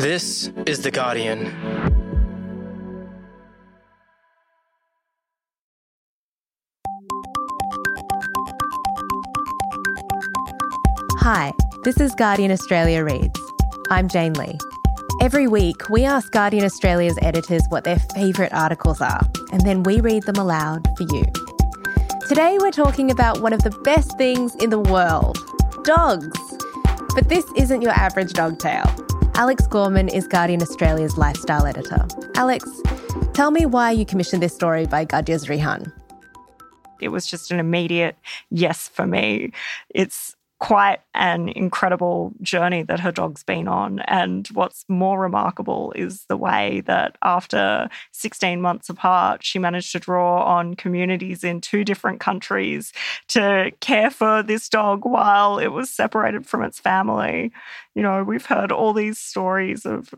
This is The Guardian. Hi, this is Guardian Australia Reads. I'm Jane Lee. Every week, we ask Guardian Australia's editors what their favourite articles are, and then we read them aloud for you. Today, we're talking about one of the best things in the world dogs. But this isn't your average dog tale. Alyx Gorman is Guardian Australia's lifestyle editor. Alyx, tell me why you commissioned this story by Gadya Zrihan. It was just an immediate yes for me. It's quite an incredible journey that her dog's been on. And what's more remarkable is the way that after 16 months apart, she managed to draw on communities in two different countries to care for this dog while it was separated from its family. You know, we've heard all these stories of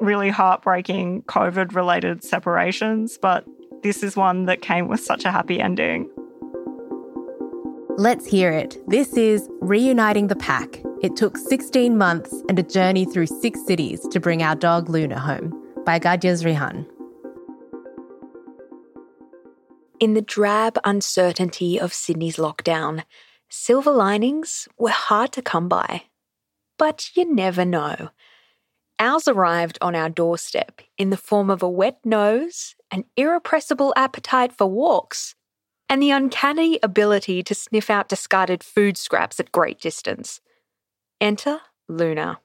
really heartbreaking COVID related separations, but this is one that came with such a happy ending. Let's hear it. This is Reuniting the Pack. It took 16 months and a journey through six cities to bring our dog Luna home by Gadya Zrihan. In the drab uncertainty of Sydney's lockdown, silver linings were hard to come by. But you never know. Ours arrived on our doorstep in the form of a wet nose, an irrepressible appetite for walks, and the uncanny ability to sniff out discarded food scraps at great distance. Enter Luna.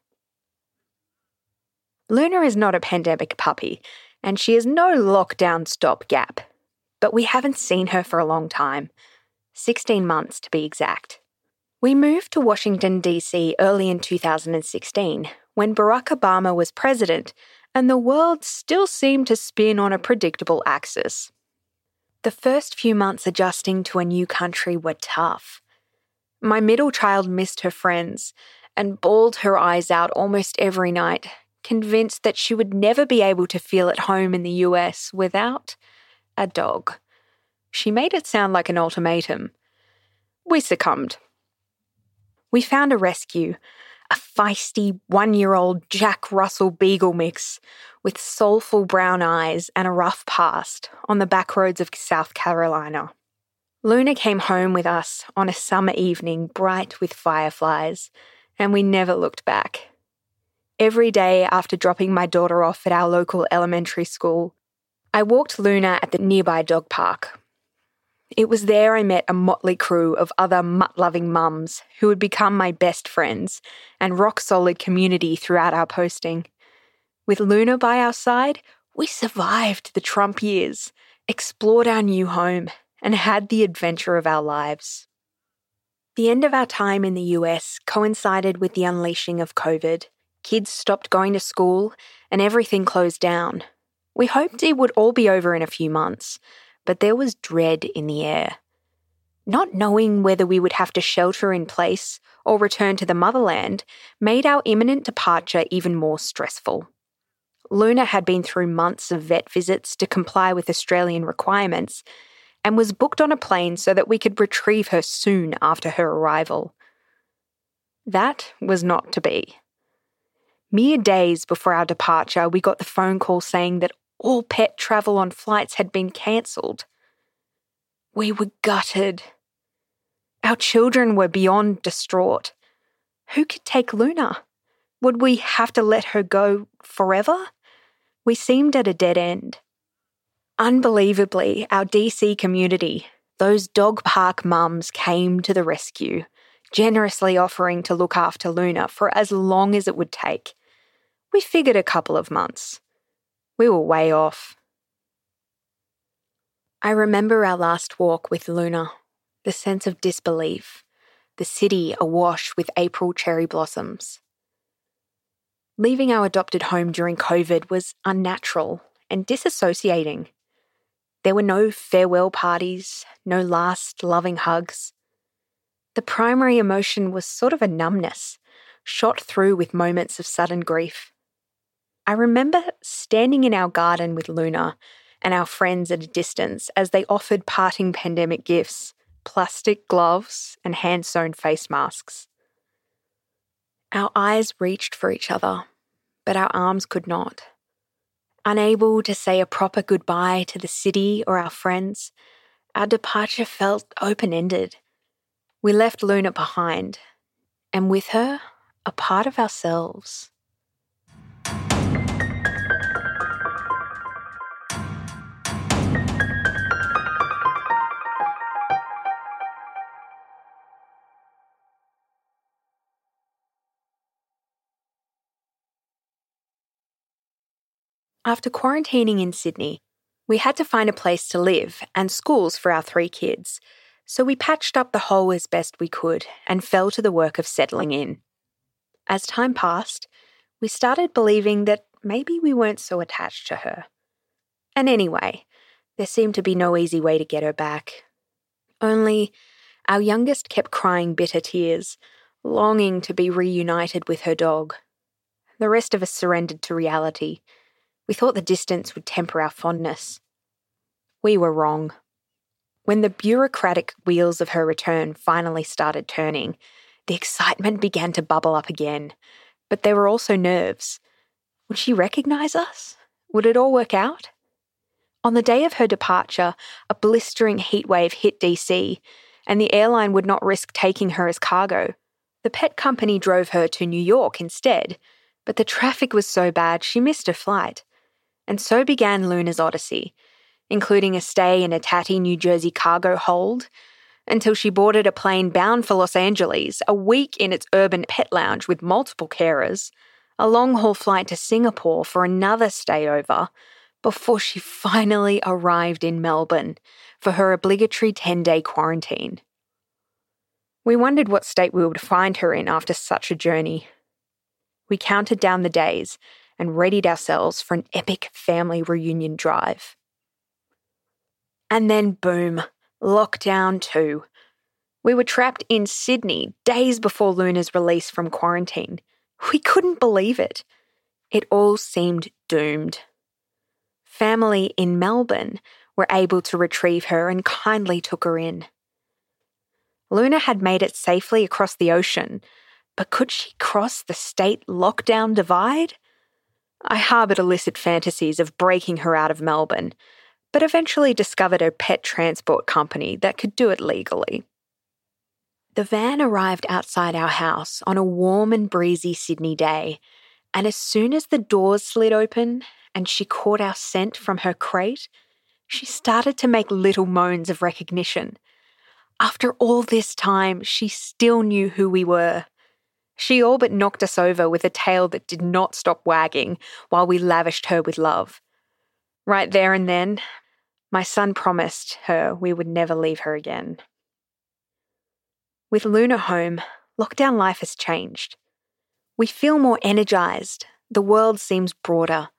Luna is not a pandemic puppy, and she is no lockdown stopgap. But we haven't seen her for a long time 16 months to be exact. We moved to Washington, D.C. early in 2016 when Barack Obama was president and the world still seemed to spin on a predictable axis. The first few months adjusting to a new country were tough. My middle child missed her friends and bawled her eyes out almost every night, convinced that she would never be able to feel at home in the US without a dog. She made it sound like an ultimatum. We succumbed. We found a rescue, a feisty one year old Jack Russell Beagle mix with soulful brown eyes and a rough past on the back roads of South Carolina. Luna came home with us on a summer evening bright with fireflies, and we never looked back. Every day after dropping my daughter off at our local elementary school, I walked Luna at the nearby dog park. It was there I met a motley crew of other mutt loving mums who would become my best friends and rock solid community throughout our posting. With Luna by our side, we survived the Trump years, explored our new home, and had the adventure of our lives. The end of our time in the US coincided with the unleashing of COVID. Kids stopped going to school and everything closed down. We hoped it would all be over in a few months, but there was dread in the air. Not knowing whether we would have to shelter in place or return to the motherland made our imminent departure even more stressful. Luna had been through months of vet visits to comply with Australian requirements and was booked on a plane so that we could retrieve her soon after her arrival. That was not to be. Mere days before our departure, we got the phone call saying that all pet travel on flights had been cancelled. We were gutted. Our children were beyond distraught. Who could take Luna? Would we have to let her go forever? We seemed at a dead end. Unbelievably, our DC community, those dog park mums came to the rescue, generously offering to look after Luna for as long as it would take. We figured a couple of months. We were way off. I remember our last walk with Luna, the sense of disbelief, the city awash with April cherry blossoms. Leaving our adopted home during COVID was unnatural and disassociating. There were no farewell parties, no last loving hugs. The primary emotion was sort of a numbness, shot through with moments of sudden grief. I remember standing in our garden with Luna and our friends at a distance as they offered parting pandemic gifts plastic gloves and hand sewn face masks. Our eyes reached for each other, but our arms could not. Unable to say a proper goodbye to the city or our friends, our departure felt open ended. We left Luna behind, and with her, a part of ourselves. After quarantining in Sydney, we had to find a place to live and schools for our three kids, so we patched up the hole as best we could and fell to the work of settling in. As time passed, we started believing that maybe we weren't so attached to her. And anyway, there seemed to be no easy way to get her back. Only, our youngest kept crying bitter tears, longing to be reunited with her dog. The rest of us surrendered to reality we thought the distance would temper our fondness. We were wrong. When the bureaucratic wheels of her return finally started turning, the excitement began to bubble up again. But there were also nerves. Would she recognize us? Would it all work out? On the day of her departure, a blistering heatwave hit DC, and the airline would not risk taking her as cargo. The pet company drove her to New York instead, but the traffic was so bad she missed her flight. And so began Luna's odyssey, including a stay in a tatty New Jersey cargo hold, until she boarded a plane bound for Los Angeles, a week in its urban pet lounge with multiple carers, a long haul flight to Singapore for another stayover, before she finally arrived in Melbourne for her obligatory 10 day quarantine. We wondered what state we would find her in after such a journey. We counted down the days and readied ourselves for an epic family reunion drive. And then, boom, lockdown two. We were trapped in Sydney days before Luna's release from quarantine. We couldn't believe it. It all seemed doomed. Family in Melbourne were able to retrieve her and kindly took her in. Luna had made it safely across the ocean, but could she cross the state lockdown divide? I harboured illicit fantasies of breaking her out of Melbourne, but eventually discovered a pet transport company that could do it legally. The van arrived outside our house on a warm and breezy Sydney day, and as soon as the doors slid open and she caught our scent from her crate, she started to make little moans of recognition. After all this time, she still knew who we were. She all but knocked us over with a tail that did not stop wagging while we lavished her with love. Right there and then, my son promised her we would never leave her again. With Luna home, lockdown life has changed. We feel more energized. The world seems broader.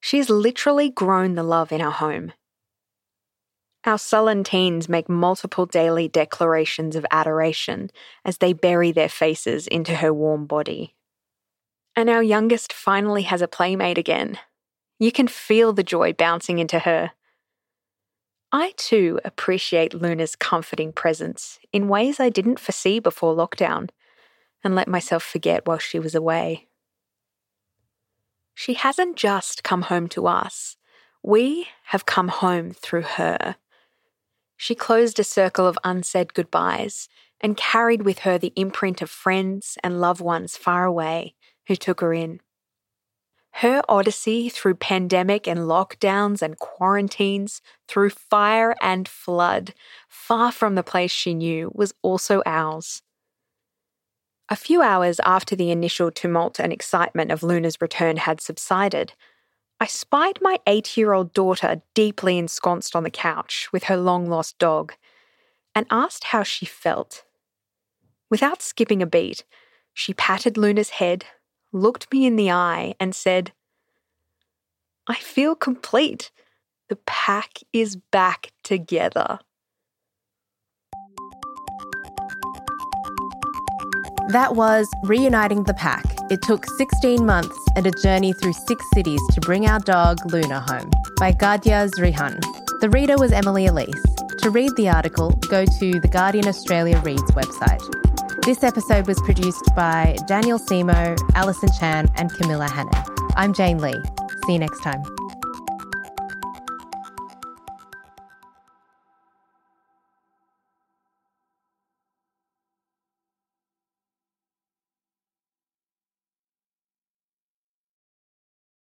She has literally grown the love in our home. Our sullen teens make multiple daily declarations of adoration as they bury their faces into her warm body. And our youngest finally has a playmate again. You can feel the joy bouncing into her. I too appreciate Luna's comforting presence in ways I didn't foresee before lockdown and let myself forget while she was away. She hasn't just come home to us, we have come home through her. She closed a circle of unsaid goodbyes and carried with her the imprint of friends and loved ones far away who took her in. Her odyssey through pandemic and lockdowns and quarantines, through fire and flood, far from the place she knew, was also ours. A few hours after the initial tumult and excitement of Luna's return had subsided, I spied my eight year old daughter deeply ensconced on the couch with her long lost dog and asked how she felt. Without skipping a beat, she patted Luna's head, looked me in the eye, and said, I feel complete. The pack is back together. That was Reuniting the Pack. It took 16 months and a journey through six cities to bring our dog Luna home by Gadya Zrihan. The reader was Emily Elise. To read the article, go to the Guardian Australia Reads website. This episode was produced by Daniel Simo, Alison Chan, and Camilla Hannan. I'm Jane Lee. See you next time.